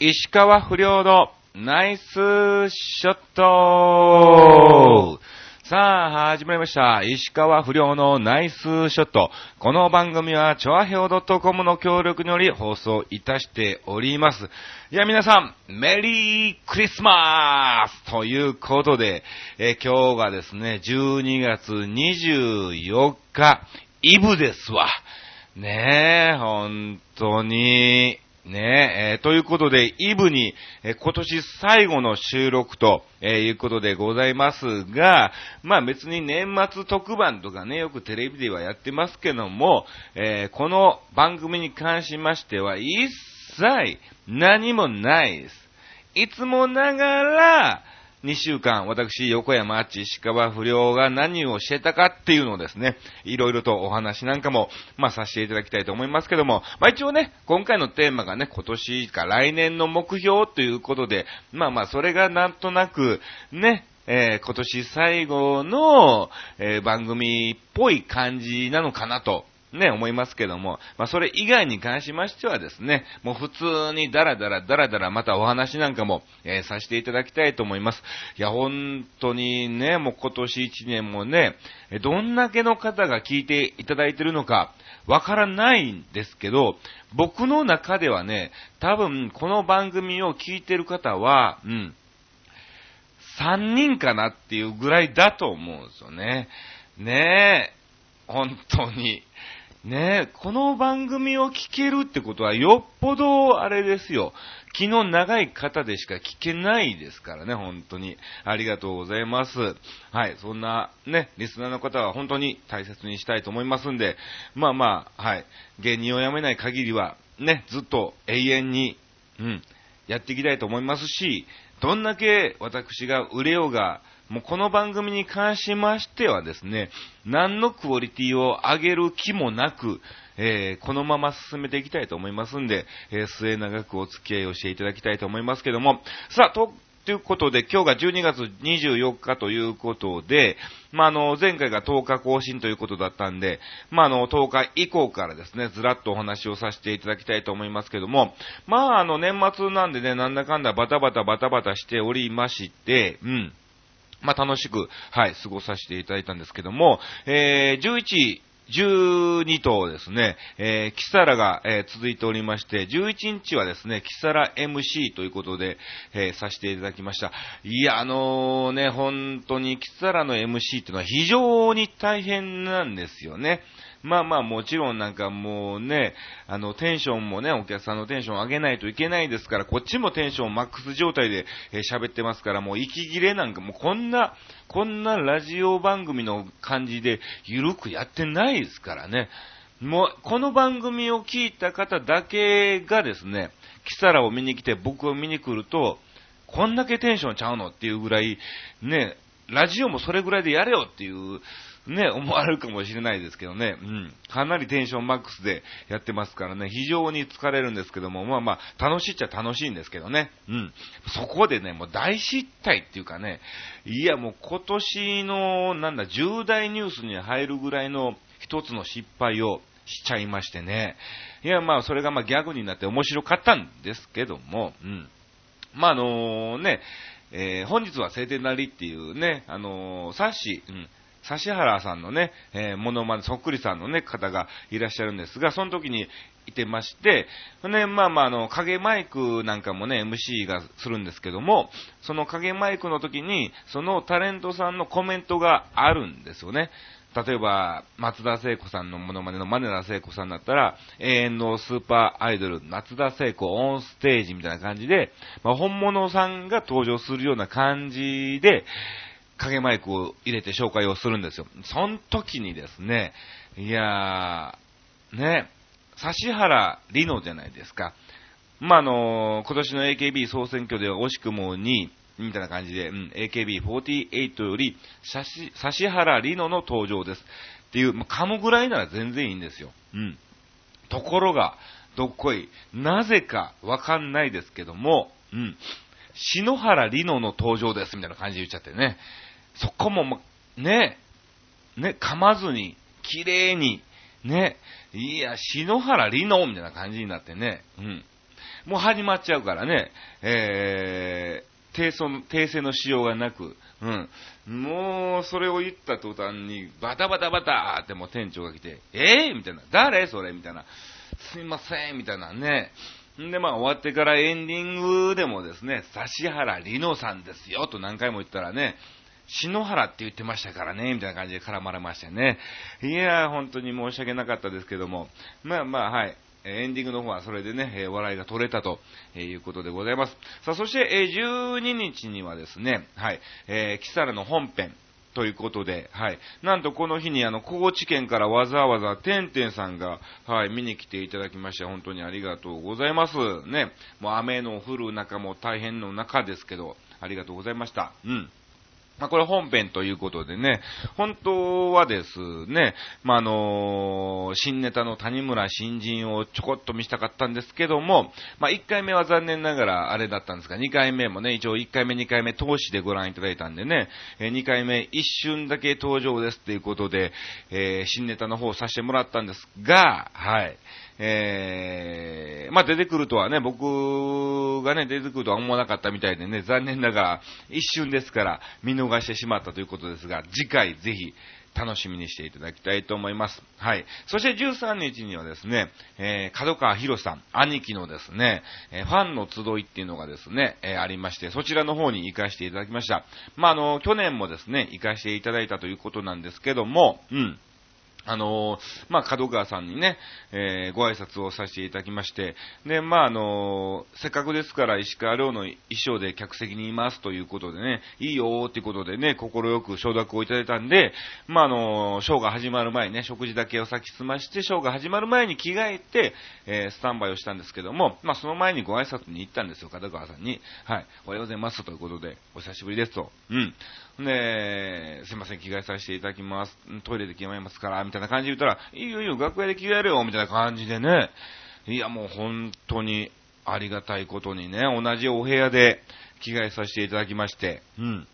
石川不良のナイスショットさあ、始まりました。石川不良のナイスショット。この番組は、チョアヘオ .com の協力により放送いたしております。いや、皆さん、メリークリスマスということで、え今日がですね、12月24日、イブですわ。ねえ、本当に。ねえ、えーということで、イブに、えー今年最後の収録と、えーいうことでございますが、まあ別に年末特番とかね、よくテレビではやってますけども、えこの番組に関しましては、一切何もないです。いつもながら、2週間、私、横山あっち、石川不良が何をしてたかっていうのをですね、いろいろとお話なんかも、まあ、させていただきたいと思いますけども、まあ、一応ね、今回のテーマがね、今年か来年の目標ということで、まあまあ、それがなんとなく、ね、えー今年最後の、えー番組っぽい感じなのかなと、ね、思いますけども、まあ、それ以外に関しましてはですね、もう普通にダラダラダラダラまたお話なんかも、えーさせていただきたいと思います。いや、本当にね、もう今年一年もね、どんだけの方が聞いていただいてるのか、わからないんですけど、僕の中ではね、多分この番組を聞いてる方は、うん、3人かなっていうぐらいだと思うんですよね。ねえ、本当に。ねえ、この番組を聞けるってことはよっぽどあれですよ。気の長い方でしか聞けないですからね、本当に。ありがとうございます。はい、そんなね、リスナーの方は本当に大切にしたいと思いますんで、まあまあ、はい、芸人を辞めない限りは、ね、ずっと永遠に、うん、やっていきたいと思いますし、どんだけ私が売れようが、もうこの番組に関しましてはですね、何のクオリティを上げる気もなく、えーこのまま進めていきたいと思いますんで、えー末永くお付き合いをしていただきたいと思いますけども、さあ、と、ということで、今日が12月24日ということで、まあ、あの、前回が10日更新ということだったんで、まあ、あの、10日以降からですね、ずらっとお話をさせていただきたいと思いますけども、まあ、あの、年末なんでね、なんだかんだバタバタバタバタしておりまして、うん。まあ、楽しく、はい、過ごさせていただいたんですけども、えー、11、12頭ですね、えー、キサラが、えー続いておりまして、11日はですね、キサラ MC ということで、えーさせていただきました。いや、あのーね、本当にキサラの MC っていうのは非常に大変なんですよね。まあまあもちろんなんかもうね、あのテンションもね、お客さんのテンション上げないといけないですから、こっちもテンションマックス状態でえー喋ってますから、もう息切れなんかもうこんな、こんなラジオ番組の感じでゆるくやってないですからね。もう、この番組を聞いた方だけがですね、キサラを見に来て僕を見に来ると、こんだけテンションちゃうのっていうぐらい、ね、ラジオもそれぐらいでやれよっていう、ね、思われるかもしれないですけどね、うん。かなりテンションマックスでやってますからね、非常に疲れるんですけども、まあまあ、楽しいっちゃ楽しいんですけどね、うん。そこでね、もう大失態っていうかね、いやもう今年の、なんだ、重大ニュースに入るぐらいの一つの失敗をしちゃいましてね。いや、まあ、それがまあギャグになって面白かったんですけども、うん。まあ、あのね、えー本日は晴天なりっていうね、あのーサッシ、うん、指原さんのね、えー、モノマネ、そっくりさんのね、方がいらっしゃるんですが、その時にいてまして、ね、まあまあ、あの、影マイクなんかもね、MC がするんですけども、その影マイクの時に、そのタレントさんのコメントがあるんですよね。例えば、松田聖子さんのモノマネのマネラ聖子さんだったら、永遠のスーパーアイドル、松田聖子オンステージみたいな感じで、まあ、本物さんが登場するような感じで、影マイクを入れて紹介をするんですよ。その時にですね、いやー、ね、指原里乃じゃないですか。まあ、あの今年の AKB 総選挙では惜しくも2位、みたいな感じで、うん、AKB48 より、指指原里乃の登場です。っていう、まあ、噛むぐらいなら全然いいんですよ。うん。ところが、どっこい、なぜかわかんないですけども、うん。篠原里乃の登場です、みたいな感じで言っちゃってね。そこも、ま、ね、ね、噛まずに、綺麗に、ね、いや、篠原里乃みたいな感じになってね、うん。もう始まっちゃうからね、えー、訂正の、訂正のしようがなく、うん。もう、それを言った途端に、バタバタバタってもう店長が来て、えー、みたいな、誰？それ？みたいな、すいませんみたいなね。んで、まあ、終わってからエンディングでもですね、指原里乃さんですよ、と何回も言ったらね、篠原って言ってましたからね、みたいな感じで絡まれましてね。いやー本当に申し訳なかったですけども、まあまあ、はい。エンディングの方はそれでね、笑いが取れたということでございます。さあ、そして、12日にはですね、はい、えー、キサラの本編、ということで、はい。なんとこの日にあの、高知県からわざわざてんてんさんが、はい、見に来ていただきまして、本当にありがとうございます。ね。もう雨の降る中も大変の中ですけど、ありがとうございました。うん。まあ、これ本編ということでね、本当はですね、まあ、あのー、新ネタの谷村新人をちょこっと見せたかったんですけども、まあ、1回目は残念ながらあれだったんですが、2回目もね、一応1回目2回目投資でご覧いただいたんでね、え2回目一瞬だけ登場ですっていうことで、えー、新ネタの方をさせてもらったんですが、はい。えー、まあ、出てくるとはね、僕がね、出てくるとは思わなかったみたいでね、残念ながら一瞬ですから見逃してしまったということですが、次回ぜひ楽しみにしていただきたいと思います。はい。そして13日にはですね、えー、角川博さん、兄貴のですね、えー、ファンの集いっていうのがですね、えー、ありまして、そちらの方に行かせていただきました。まあ、あの、去年もですね、行かせていただいたということなんですけども、うん。あのー、まあ、角川さんにね、えー、ご挨拶をさせていただきまして、で、まあ、あのー、せっかくですから石川遼の衣装で客席にいますということでね、いいよーっていうことでね、心よく承諾をいただいたんで、まあ、あのショーが始まる前にね、食事だけを先済まして、ショーが始まる前に着替えて、えスタンバイをしたんですけども、まあ、その前にご挨拶に行ったんですよ、角川さんに。はい、おはようございますということで、お久しぶりですと。うん。で、すいません、着替えさせていただきます。トイレで着替えますから、たいな感じで言ったら、いいよいいよ、楽屋で着替えるよ、みたいな感じでね。いや、もう本当にありがたいことにね、同じお部屋で着替えさせていただきまして、うん。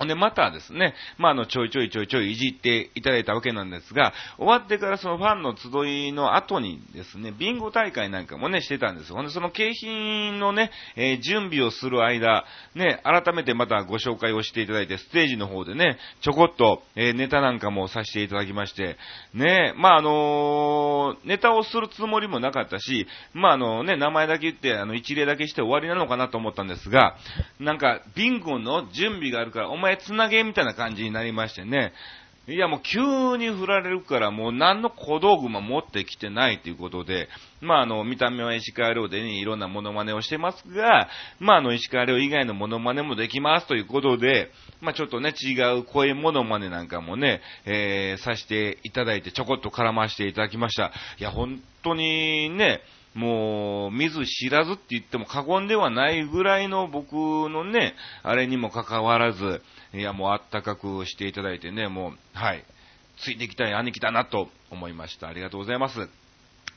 ほんで、またですね、まあ、あの、ちょいちょいちょいちょいいじっていただいたわけなんですが、終わってからそのファンの集いの後にですね、ビンゴ大会なんかもね、してたんですよ。ほんで、その景品のね、えー、準備をする間、ね、改めてまたご紹介をしていただいて、ステージの方でね、ちょこっと、えー、ネタなんかもさせていただきまして、ね、まあ、あのー、ネタをするつもりもなかったし、まあ、あのね、名前だけ言って、あの、一例だけして終わりなのかなと思ったんですが、なんか、ビンゴの準備があるから、お前前つなげみたいな感じになりましてね。いやもう急に振られるからもう何の小道具も持ってきてないということで、まああの、見た目は石川遼でね、いろんなモノマネをしてますが、まああの、石川遼以外のモノマネもできますということで、まあちょっとね、違う声モノマネなんかもね、えー、させていただいてちょこっと絡ましていただきました。いや、本当にね、もう、見ず知らずって言っても過言ではないぐらいの僕のね、あれにもかかわらず、いや、もうあったかくしていただいてね、もう、はい、ついていきたい兄貴だなと思いました。ありがとうございます。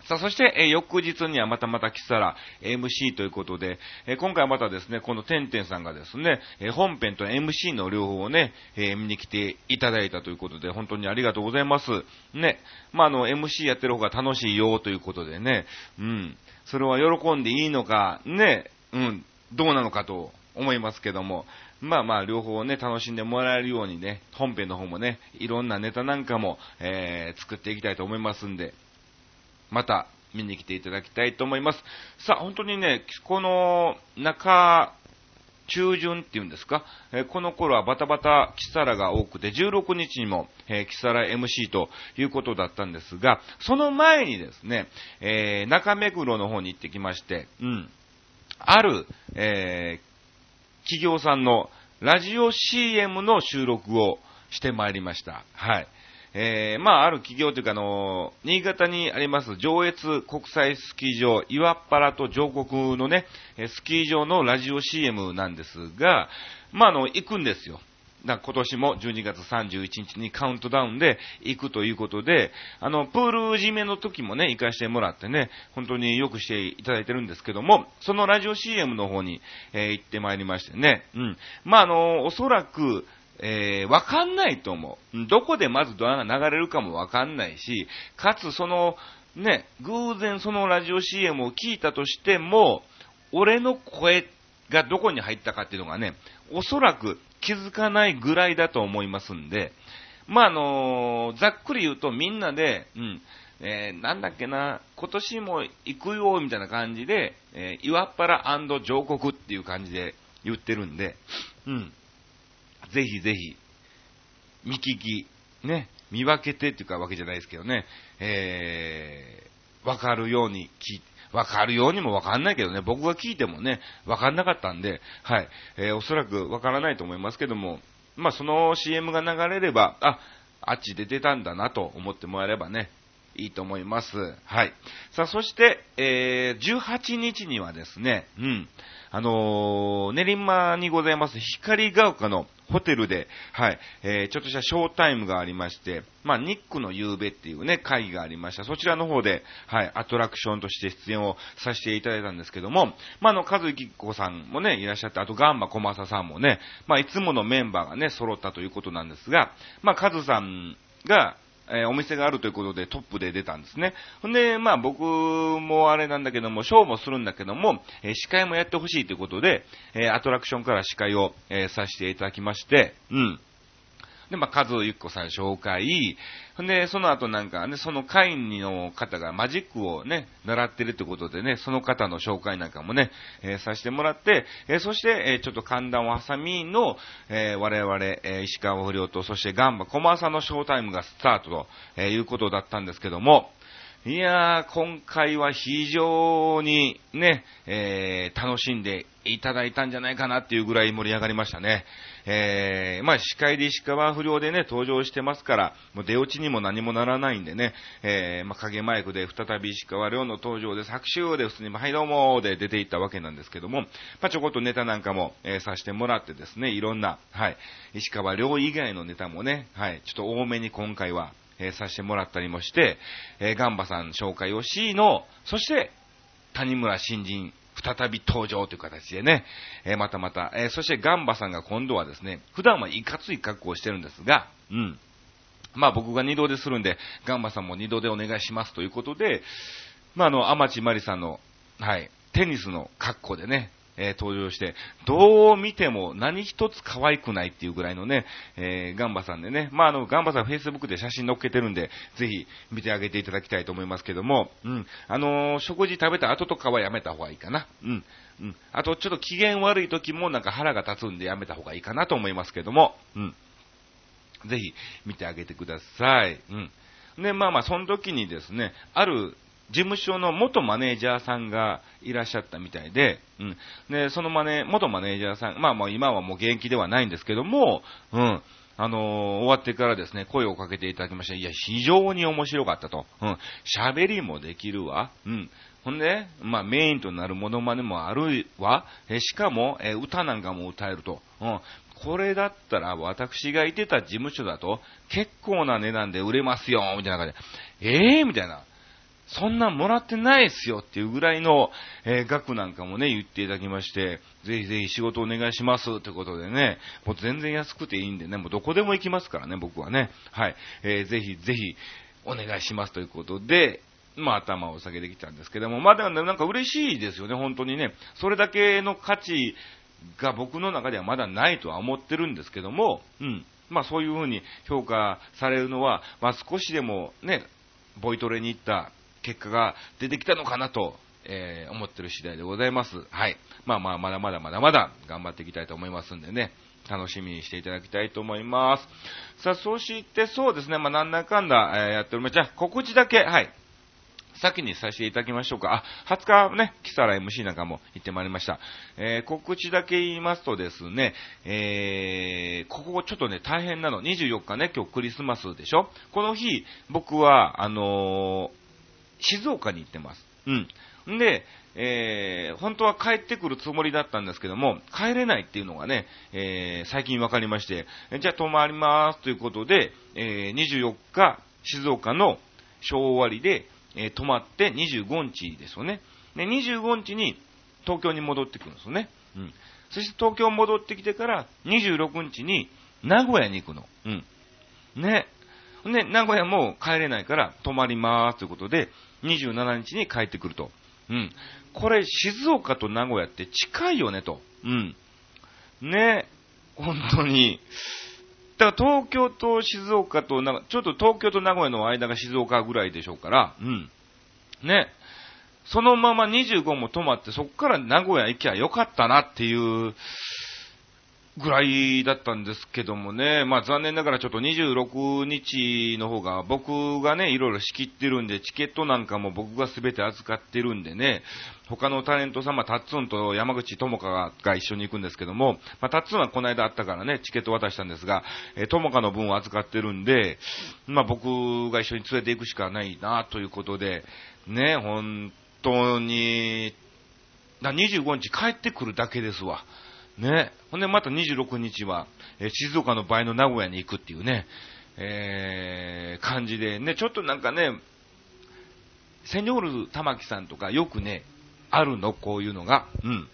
さあ、そして、え、翌日にはまたまたキサラ MC ということで、え、今回はまたですね、このてんてんさんがですね、え、本編と MC の両方をね、え見に来ていただいたということで、本当にありがとうございます。ね、まあ、あの、MC やってる方が楽しいよということでね、うん、それは喜んでいいのか、ね、うん、どうなのかと思いますけども、まあまあ、両方ね、楽しんでもらえるようにね、本編の方もね、いろんなネタなんかも、えー、作っていきたいと思いますんで、また見に来ていただきたいと思います。さあ、本当にね、この中、中旬っていうんですか、え、この頃はバタバタキサラが多くて、16日にも、えー、キサラ MC ということだったんですが、その前にですね、えー、中目黒の方に行ってきまして、うん、ある、え企業さんのラジオ CM の収録をしてまいりました。はい。えー、まあ、ある企業というか、あの、新潟にあります上越国際スキー場、岩っ原と上国のね、スキー場のラジオ CM なんですが、まあ、あの、行くんですよ。だ今年も12月31日にカウントダウンで行くということで、あの、プール締めの時もね、行かしてもらってね、本当によくしていただいてるんですけども、そのラジオ CM の方に、えー、行ってまいりましてね、うん。まあ、あの、おそらく、えー、わかんないと思う。どこでまずドラが流れるかもわかんないし、かつその、ね、偶然そのラジオ CM を聞いたとしても、俺の声がどこに入ったかっていうのがね、おそらく気づかないぐらいだと思いますんで、まあ、あのー、ざっくり言うとみんなで、うん、えー、なんだっけな、今年も行くよ、みたいな感じで、えー、岩っ原上国っていう感じで言ってるんで、うん。ぜひぜひ、見聞き、ね、見分けてっていうかわけじゃないですけどね、えー、わかるように聞わかるようにもわかんないけどね、僕が聞いてもね、わかんなかったんで、はい、えー、おそらくわからないと思いますけども、まあ、その CM が流れれば、あ、あっちで出たんだなと思ってもらえればね、いいと思います。はい。さあ、そして、えー、18日にはですね、うん、あのー、練馬にございます光が丘のホテルで、はい、えー、ちょっとしたショータイムがありまして、まあ、ニックの夕べっていうね、会議がありました。そちらの方で、はい、アトラクションとして出演をさせていただいたんですけども、まあ、あの、和幸子さんもね、いらっしゃって、あと、ガンマ小正さんもね、まあ、いつものメンバーがね、揃ったということなんですが、まあ、カズさんが、えー、お店があるということでトップで出たんですね。ほんで、まあ僕もあれなんだけども、ショーもするんだけども、えー、司会もやってほしいということで、えー、アトラクションから司会を、えさせていただきまして、うん。で、まあ、カズゆっこさん紹介。で、その後なんかね、その会員の方がマジックをね、習ってるってことでね、その方の紹介なんかもね、えー、させてもらって、えー、そして、えー、ちょっと寒暖を挟みの、え我々、え石川不良と、そしてガンバ、コマーサのショータイムがスタートと、えいうことだったんですけども、いやー、今回は非常にね、えー、楽しんでいただいたんじゃないかなっていうぐらい盛り上がりましたね。えー、まあ、司会で石川不良でね、登場してますから、もう出落ちにも何もならないんでね、えー、まあ、影マイクで再び石川良の登場で、作詞で普通に、はいどうもで出ていったわけなんですけども、まあ、ちょこっとネタなんかも、えー、させてもらってですね、いろんな、はい、石川良以外のネタもね、はい、ちょっと多めに今回は、えー、させてもらったりもして、えー、ガンバさん紹介をしの、そして、谷村新人、再び登場という形でね、えー、またまた、えー、そしてガンバさんが今度はですね、普段はいかつい格好をしてるんですが、うん。まあ僕が二度でするんで、ガンバさんも二度でお願いしますということで、まああの、天地まりさんの、はい、テニスの格好でね、えー、登場して、どう見ても何一つ可愛くないっていうぐらいのね、えー、ガンバさんでね、まあ、あの、ガンバさん Facebook で写真載っけてるんで、ぜひ見てあげていただきたいと思いますけども、うん、あのー、食事食べた後とかはやめた方がいいかな。うん。うん。あと、ちょっと機嫌悪い時もなんか腹が立つんでやめた方がいいかなと思いますけども、うん。ぜひ見てあげてください。うん。で、まあまあ、その時にですね、ある事務所の元マネージャーさんがいらっしゃったみたいで、うん。で、そのマネ、元マネージャーさん、まあまあ今はもう現役ではないんですけども、うん。あのー、終わってからですね、声をかけていただきました。いや、非常に面白かったと。うん。喋りもできるわ。うん。ほんで、まあメインとなるモノマネもあるわ。え、しかも、え、歌なんかも歌えると。うん。これだったら私がいてた事務所だと結構な値段で売れますよ、みたいな感じで。ええー、みたいな。そんなんもらってないっすよっていうぐらいの、えー、額なんかもね、言っていただきまして、ぜひぜひ仕事お願いしますということでね、もう全然安くていいんでね、もうどこでも行きますからね、僕はね。はい。えー、ぜひぜひお願いしますということで、まあ頭を下げてきたんですけども、まあでもなんか嬉しいですよね、本当にね。それだけの価値が僕の中ではまだないとは思ってるんですけども、うん。まあそういうふうに評価されるのは、まあ少しでもね、ボイトレに行った結果が出てきたのかなと、えー、思ってる次第でございます。はい。まあまあ、まだまだまだまだ頑張っていきたいと思いますんでね。楽しみにしていただきたいと思います。さあ、そしてそうですね、まあなんだかんだ、えー、やっております。じゃあ、告知だけ、はい。先にさせていただきましょうか。あ、20日ね、キサラ MC なんかも行ってまいりました。えー、告知だけ言いますとですね、えー、ここちょっとね、大変なの。24日ね、今日クリスマスでしょこの日、僕は、あのー静岡に行ってます。うん。で、えー、本当は帰ってくるつもりだったんですけども、帰れないっていうのがね、えー、最近分かりまして、じゃあ泊まりますということで、えー、24日、静岡の小終わりで、えー、泊まって25日ですよね。で、25日に東京に戻ってくるんですよね。うん。そして東京戻ってきてから26日に名古屋に行くの。うん。ね。で、名古屋も帰れないから泊まりますということで、27日に帰ってくると。うん。これ、静岡と名古屋って近いよねと。うん。ね、本当に。だから東京と静岡と、なんか、ちょっと東京と名古屋の間が静岡ぐらいでしょうから、うん。ね。そのまま25も止まって、そこから名古屋行きゃよかったなっていうぐらいだったんですけどもね、まあ残念ながらちょっと26日の方が僕がね、いろいろ仕切ってるんで、チケットなんかも僕が全て預かってるんでね、他のタレント様、タッツンと山口智香が一緒に行くんですけども、まあタッツンはこの間あったからね、チケット渡したんですが、えー、智香の分を預かってるんで、まあ僕が一緒に連れて行くしかないなということで、ね、本当に、だ25日帰ってくるだけですわ。ね。ほんでまた26日は、えー、静岡の場合の名古屋に行くっていうね、えー、感じでね、ちょっとなんかね、セニョール玉木さんとかよくね、あるの、こういうのが。うん。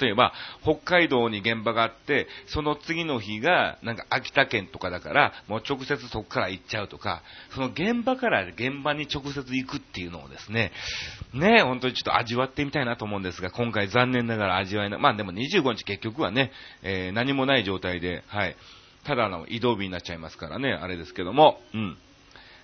例えば、北海道に現場があって、その次の日が、なんか秋田県とかだから、もう直接そこから行っちゃうとか、その現場から現場に直接行くっていうのをですね、ね、本当にちょっと味わってみたいなと思うんですが、今回残念ながら味わえない。まあでも25日結局はね、えー、何もない状態で、はい。ただの移動日になっちゃいますからね、あれですけども、うん。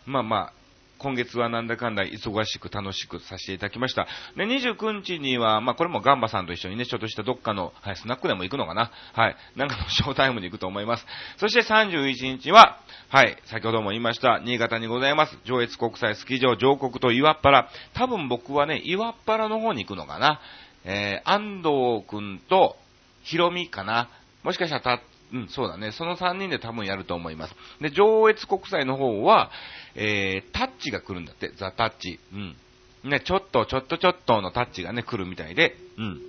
まあまあ、今月はなんだかんだ忙しく楽しくさせていただきました。で、29日には、まあ、これもガンバさんと一緒にね、ちょっとしたどっかの、はい、スナックでも行くのかな？はい、なんかの ショータイムに行くと思います。そして31日は、はい、先ほども言いました、新潟にございます、上越国際スキー場上国と岩っ原。多分僕はね、岩っ原の方に行くのかな？えー、安藤くんと、ひろみかな？もしかしたらた、うん、そうだね。その3人で多分やると思います。で、上越国際の方は、えー、タッチが来るんだって、ザ・タッチ。うん。ね、ちょっと、ちょっとちょっとのタッチがね、来るみたいで、うん。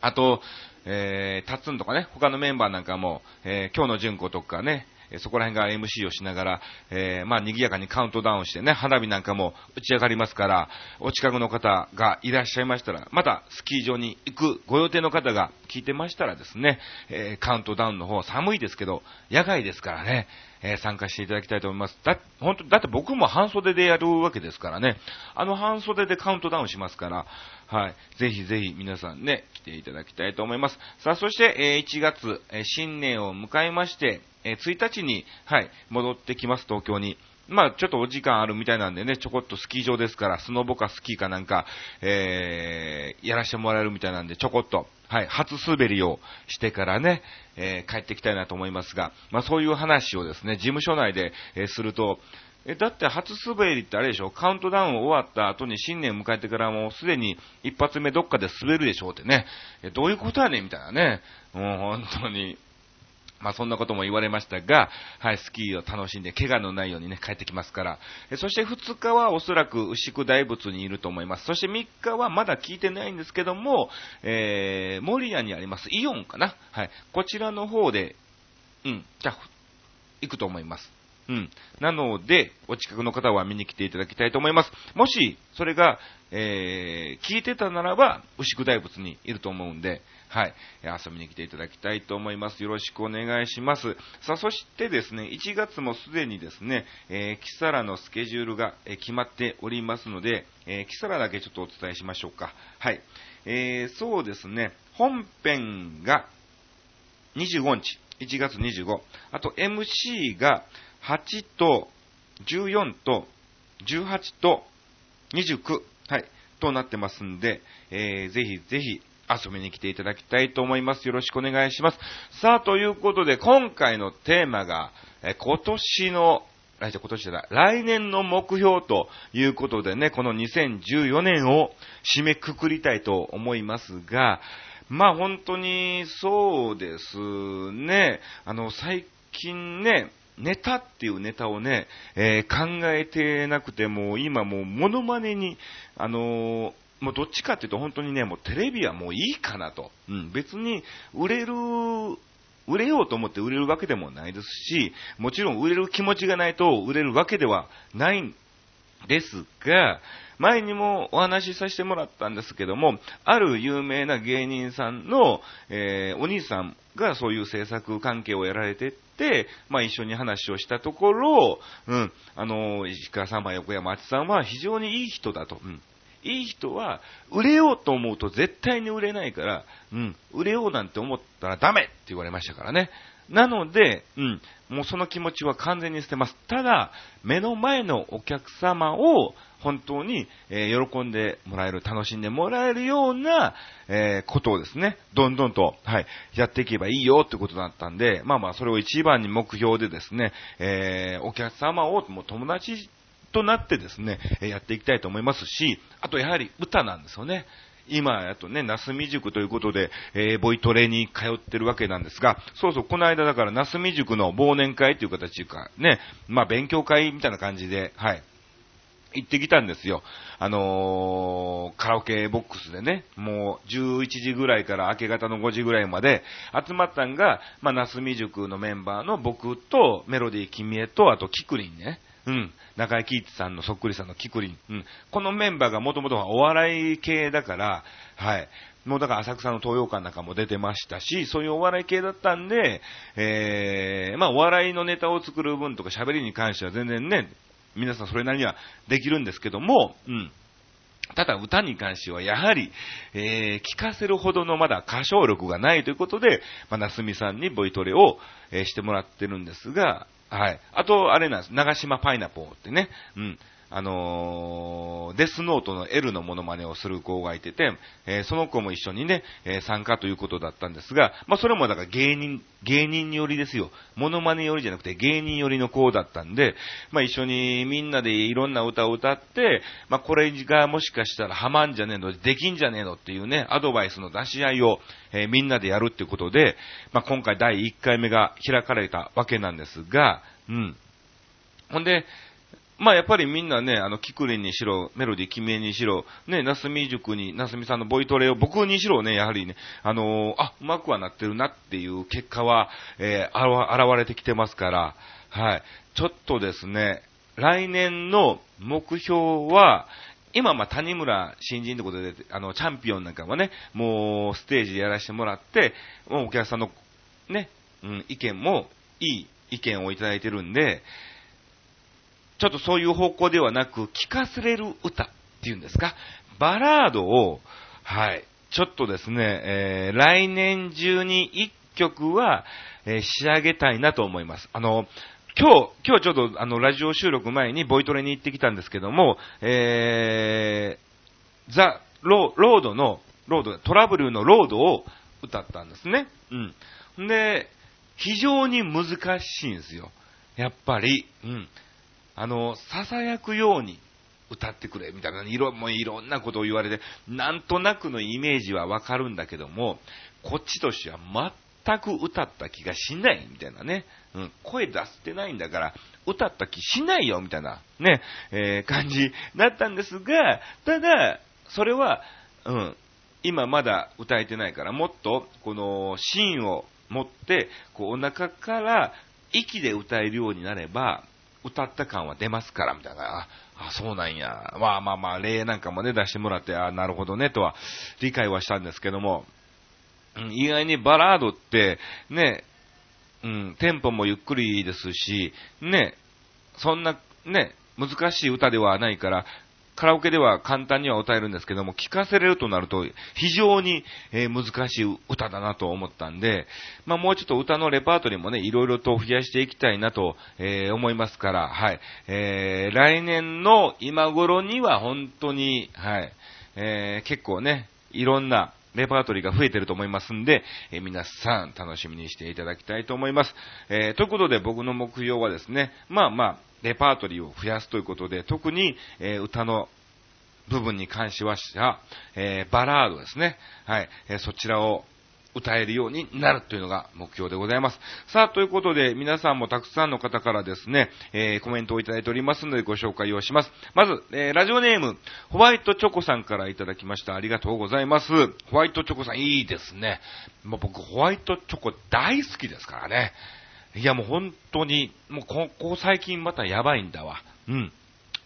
あと、えー、タツンとかね、他のメンバーなんかも、えー、今日の純子とかね、そこら辺が MC をしながら、えー、まあ、賑やかにカウントダウンしてね、花火なんかも打ち上がりますから、お近くの方がいらっしゃいましたら、またスキー場に行くご予定の方が聞いてましたらですね、えー、カウントダウンの方寒いですけど、野外ですからね、えー、参加していただきたいと思います。だ、本当だって僕も半袖でやるわけですからね、あの半袖でカウントダウンしますから、はい、ぜひぜひ皆さんね、来ていただきたいと思います。さあ、そして、えー、1月、えー、新年を迎えまして、え、1日に、はい、戻ってきます、東京に。まあ、ちょっとお時間あるみたいなんでね、ちょこっとスキー場ですから、スノボかスキーかなんか、えー、やらせてもらえるみたいなんで、ちょこっと、はい、初滑りをしてからね、えー、帰ってきたいなと思いますが、まあそういう話をですね、事務所内で、えー、すると、え、だって初滑りってあれでしょ？カウントダウン終わった後に新年迎えてからもうすでに一発目どっかで滑るでしょうってね。え、どういうことやねんみたいなね。もう本当に。まあそんなことも言われましたが、はい、スキーを楽しんで、怪我のないようにね、帰ってきますから。そして2日はおそらく牛久大仏にいると思います。そして3日はまだ聞いてないんですけども、えー、守谷にありますイオンかなはい、こちらの方で、うん、じゃあ、行くと思います。うん。なので、お近くの方は見に来ていただきたいと思います。もし、それが、えー、聞いてたならば、牛久大仏にいると思うんで、はい。遊びに来ていただきたいと思います。よろしくお願いします。さあ、そしてですね、1月もすでにですね、えー、キサラのスケジュールが、決まっておりますので、えー、キサラだけちょっとお伝えしましょうか。はい。えー、そうですね、本編が25日、1月25。あと MC が8と14と18と29。はい。となってますんで、えー、ぜひぜひ遊びに来ていただきたいと思います。よろしくお願いします。さあ、ということで、今回のテーマが、え今年の、来今年じゃない、来年の目標ということでね、この2014年を締めくくりたいと思いますが、まあ本当にそうですね、あの、最近ね、ネタっていうネタをね、えー、考えてなくても、今もうモノマネに、あのーもうどっちかっていうと本当にね、もうテレビはもういいかなと。うん、別に売れる、売れようと思って売れるわけでもないですし、もちろん売れる気持ちがないと売れるわけではないんですが、前にもお話しさせてもらったんですけども、ある有名な芸人さんの、えー、お兄さんがそういう制作関係をやられてて、まあ一緒に話をしたところ、うん、あの、石川さんは横山あちさんは非常にいい人だと。うんいい人は、売れようと思うと絶対に売れないから、うん、売れようなんて思ったらダメって言われましたからね。なので、うん、もうその気持ちは完全に捨てます。ただ、目の前のお客様を本当に、えー、喜んでもらえる、楽しんでもらえるような、えー、ことをですね、どんどんと、はい、やっていけばいいよってことだったんで、まあまあ、それを一番に目標でですね、えー、お客様をもう友達となってですね、やっていきたいと思いますし、あとやはり歌なんですよね。今、あとね、なすみ塾ということで、えー、ボイトレに通ってるわけなんですが、そうそう、この間だから、なすみ塾の忘年会という形か、ね、まあ、勉強会みたいな感じで、はい、行ってきたんですよ。あのー、カラオケボックスでね、もう11時ぐらいから明け方の5時ぐらいまで集まったんが、まあ、なすみ塾のメンバーの僕とメロディー君へと、あとキクリンね。うん。中井貴一さんのそっくりさんのキクリン。うん。このメンバーがもともとはお笑い系だから、はい。もうだから浅草の東洋館なんかも出てましたし、そういうお笑い系だったんで、えー、まあお笑いのネタを作る分とか喋りに関しては全然ね、皆さんそれなりにはできるんですけども、うん。ただ歌に関してはやはり、えー、聞かせるほどのまだ歌唱力がないということで、まあ、なすみさんにボイトレを、えー、してもらってるんですが、はい。あと、あれなんです。長島パイナポーってね。うん。あのー、デスノートの L のモノマネをする子がいてて、えー、その子も一緒にね、えー、参加ということだったんですが、まあ、それもだから芸人、芸人によりですよ。モノマネよりじゃなくて芸人よりの子だったんで、まあ、一緒にみんなでいろんな歌を歌って、まあ、これがもしかしたらハマんじゃねえの、できんじゃねえのっていうね、アドバイスの出し合いを、えみんなでやるってことで、まあ、今回第1回目が開かれたわけなんですが、うん。ほんで、まあやっぱりみんなね、あの、キクリンにしろ、メロディー、キメにしろ、ね、ナスミ塾に、ナスミさんのボイトレを僕にしろね、やはりね、あのー、あ、うまくはなってるなっていう結果は、えー、現れてきてますから、はい。ちょっとですね、来年の目標は、今、まあ、谷村新人ってことで、あの、チャンピオンなんかはね、もう、ステージでやらせてもらって、もうお客さんの、ね、うん、意見もいい意見をいただいてるんで、ちょっとそういう方向ではなく、聞かせれる歌っていうんですか、バラードを、はい、ちょっとですね、えー、来年中に一曲は、えー、仕上げたいなと思います。あの、今日、今日ちょっとあの、ラジオ収録前にボイトレに行ってきたんですけども、えー、ザ・ロードの、ロード、虎舞竜のロードを歌ったんですね。うん。で、非常に難しいんですよ。やっぱり、うん。あの、囁くように歌ってくれ、みたいな、いろ、もういろんなことを言われて、なんとなくのイメージはわかるんだけども、こっちとしては全く歌った気がしない、みたいなね。うん、声出してないんだから、歌った気しないよ、みたいな、ね、えー、感じだったんですが、ただ、それは、うん、今まだ歌えてないから、もっと、この、シーンを持って、こう、お腹から息で歌えるようになれば、歌った感は出ますから、みたいな。あ、そうなんや。まあまあまあ、例なんかもね、出してもらって、あ、なるほどね、とは理解はしたんですけども、うん、意外にバラードって、ね、うん、テンポもゆっくりですし、ね、そんな、ね、難しい歌ではないから、カラオケでは簡単には歌えるんですけども、聴かせれるとなると非常に、え難しい歌だなと思ったんで、まあもうちょっと歌のレパートリーもね、いろいろと増やしていきたいなと、え、思いますから、はい。えー、来年の今頃には本当に、はい、えー、結構ね、いろんなレパートリーが増えてると思いますんで、えー、皆さん楽しみにしていただきたいと思います。えー、ということで僕の目標はですね、まあまあ、レパートリーを増やすということで、特に、えー、歌の部分に関しましては、えー、バラードですね。はい、えー、そちらを歌えるようになるというのが目標でございます。さあ、ということで、皆さんもたくさんの方からですね、えー、コメントをいただいておりますのでご紹介をします。まず、えー、ラジオネーム、ホワイトチョコさんからいただきました。ありがとうございます。ホワイトチョコさん、いいですね。もう僕、ホワイトチョコ大好きですからね。いや、もう本当に、もうここ最近またやばいんだわ。うん。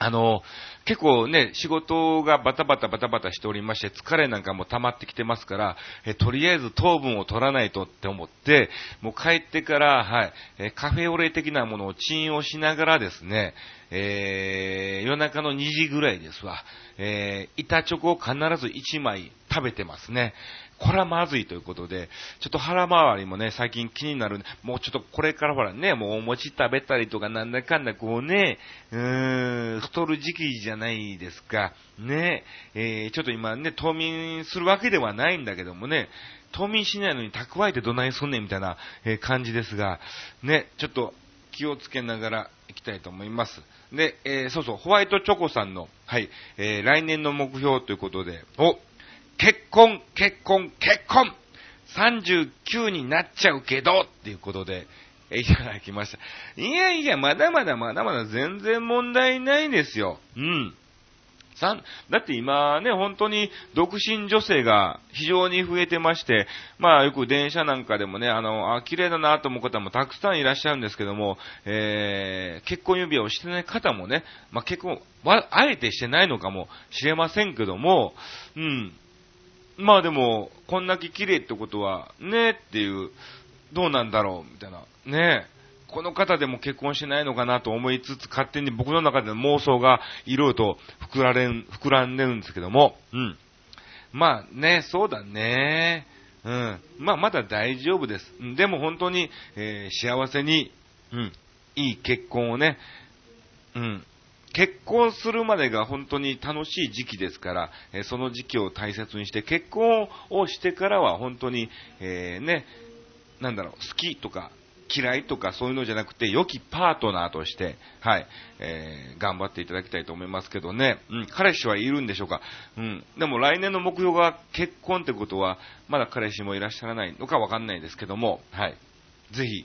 あの、結構ね、仕事がバタバタバタバタしておりまして、疲れなんかも溜まってきてますから、えとりあえず糖分を取らないとって思って、もう帰ってから、はい、えカフェオレ的なものをチンをしながらですね、えー、夜中の2時ぐらいですわ、えー、板チョコを必ず1枚食べてますね。これはまずいということで、ちょっと腹回りもね、最近気になる、もうちょっとこれからほらね、もうお餅食べたりとかなんだかんだこうね、うーん、太る時期じゃないですか。ね、えー、ちょっと今ね、冬眠するわけではないんだけどもね、冬眠しないのに蓄えてどないすんねんみたいな、え感じですが、ね、ちょっと気をつけながら行きたいと思います。で、えー、そうそう、ホワイトチョコさんの、はい、えー、来年の目標ということで、お、結婚、結婚、結婚 !39 になっちゃうけどっていうことで、えいただきました。いやいや、まだまだまだまだ全然問題ないですよ。うん。だって今ね、本当に独身女性が非常に増えてまして、まあよく電車なんかでもね、あの、あ、綺麗だなと思う方もたくさんいらっしゃるんですけども、えー、結婚指輪をしてない方もね、まあ結婚、あえてしてないのかもしれませんけども、うん、まあでも、こんだけ綺麗ってことは、ねっていう、どうなんだろうみたいな。ねこの方でも結婚しないのかなと思いつつ、勝手に僕の中での妄想がいろいろと膨られん、膨らんでるんですけども、うん。まあね、そうだね。うん。まあまだ大丈夫です。でも本当に、えー、幸せに、うん、いい結婚をね、うん、結婚するまでが本当に楽しい時期ですから、えその時期を大切にして、結婚をしてからは本当に、えー、ね、なんだろう、好きとか嫌いとかそういうのじゃなくて、良きパートナーとして、はい、えー、頑張っていただきたいと思いますけどね、うん、彼氏はいるんでしょうか？うん、でも来年の目標が結婚ってことは、まだ彼氏もいらっしゃらないのかわかんないですけども、はい、ぜひ、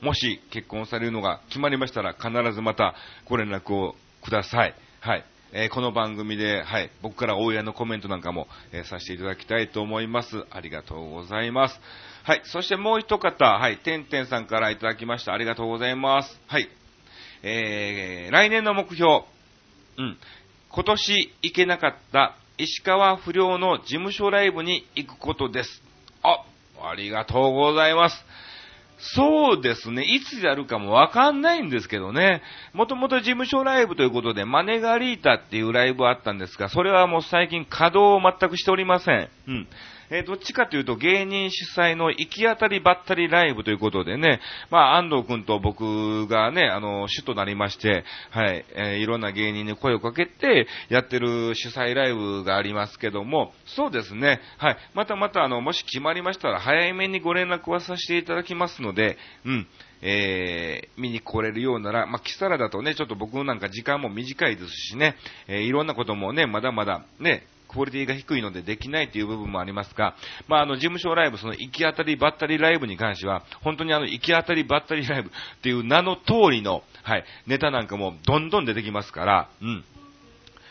もし結婚されるのが決まりましたら必ずまたご連絡をください。はい。えー、この番組で、はい、僕から大家のコメントなんかも、えー、させていただきたいと思います。ありがとうございます。はい、そしてもう一方、はい、てんてんさんからいただきました。ありがとうございます。はい。えー、来年の目標、うん、今年行けなかった石川不良の事務所ライブに行くことです。あ、ありがとうございます。そうですね。いつやるかもわかんないんですけどね。もともと事務所ライブということで、マネガリータっていうライブあったんですが、それはもう最近稼働を全くしておりません。うん。えー、どっちかというと芸人主催の行き当たりばったりライブということでね、まあ、安藤くんと僕がね、あの、主となりまして、はい、えー、いろんな芸人に声をかけてやってる主催ライブがありますけども、そうですね、はい、またまたあの、もし決まりましたら早めにご連絡はさせていただきますので、うん、えー、見に来れるようなら、まあ、キサラだとね、ちょっと僕なんか時間も短いですしね、えー、いろんなこともね、まだまだね、クオリティが低いのでできないという部分もありますが、まあ、あの、事務所ライブ、その行き当たりばったりライブに関しては、本当にあの、行き当たりばったりライブっていう名の通りの、はい、ネタなんかもどんどん出てきますから、うん。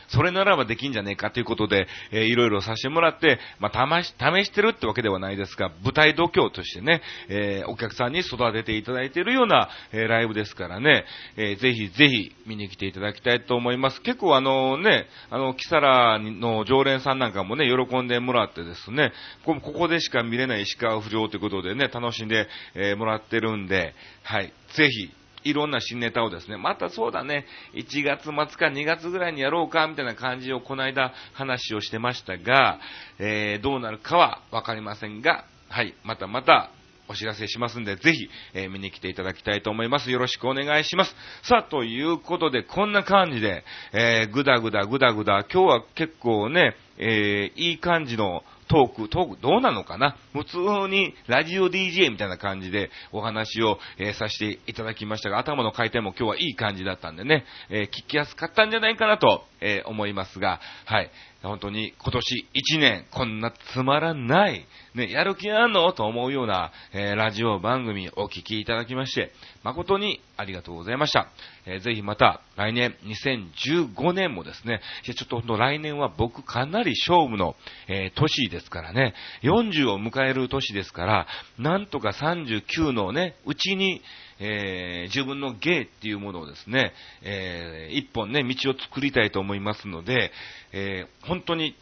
それならばできんじゃねえかということで、えー、いろいろさせてもらって、まあ、試し、試してるってわけではないですが、舞台度胸としてね、えー、お客さんに育てていただいているような、えー、ライブですからね、えー、ぜひぜひ見に来ていただきたいと思います。結構あのね、あの、キサラの常連さんなんかもね、喜んでもらってですね、ここでしか見れない石川不良ということでね、楽しんで、え、もらってるんで、はい、ぜひ、いろんな新ネタをですね、またそうだね、1月末か2月ぐらいにやろうか、みたいな感じをこの間話をしてましたが、えー、どうなるかはわかりませんが、はい、またまたお知らせしますんで、ぜひ、えー、見に来ていただきたいと思います。よろしくお願いします。さあ、ということで、こんな感じで、えー、ぐだぐだぐだぐだ、今日は結構ね、えー、いい感じのトーク、トークどうなのかな？普通にラジオ DJ みたいな感じでお話を、えー、させていただきましたが、頭の回転も今日はいい感じだったんでね、えー、聞きやすかったんじゃないかなと、えー、思いますが、はい。本当に今年1年こんなつまらない、ね、やる気あんの？と思うような、えー、ラジオ番組をお聞きいただきまして、誠にありがとうございました。えー、ぜひまた来年2015年もですね、ちょっと来年は僕かなり勝負の、えー、年ですからね、40を迎える年ですから、なんとか39のね、うちに、えー、自分の芸っていうものをですね、えー、一本ね、道を作りたいと思いますので、えー、本当に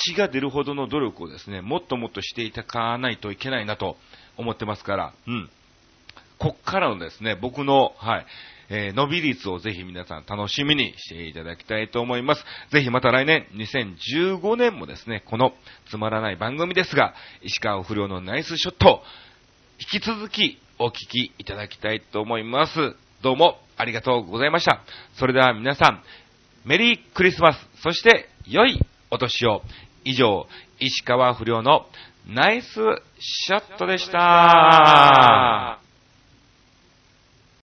血が出るほどの努力をですね、もっともっとしていたかないといけないなと思ってますから、うん。こっからのですね、僕の、はい、えー、伸び率をぜひ皆さん楽しみにしていただきたいと思います。ぜひまた来年、2015年もですね、このつまらない番組ですが、石川不良のナイスショット、引き続きお聞きいただきたいと思います。どうもありがとうございました。それでは皆さん、メリークリスマス、そして良いお年を。以上、石川不良のナイスショットでした。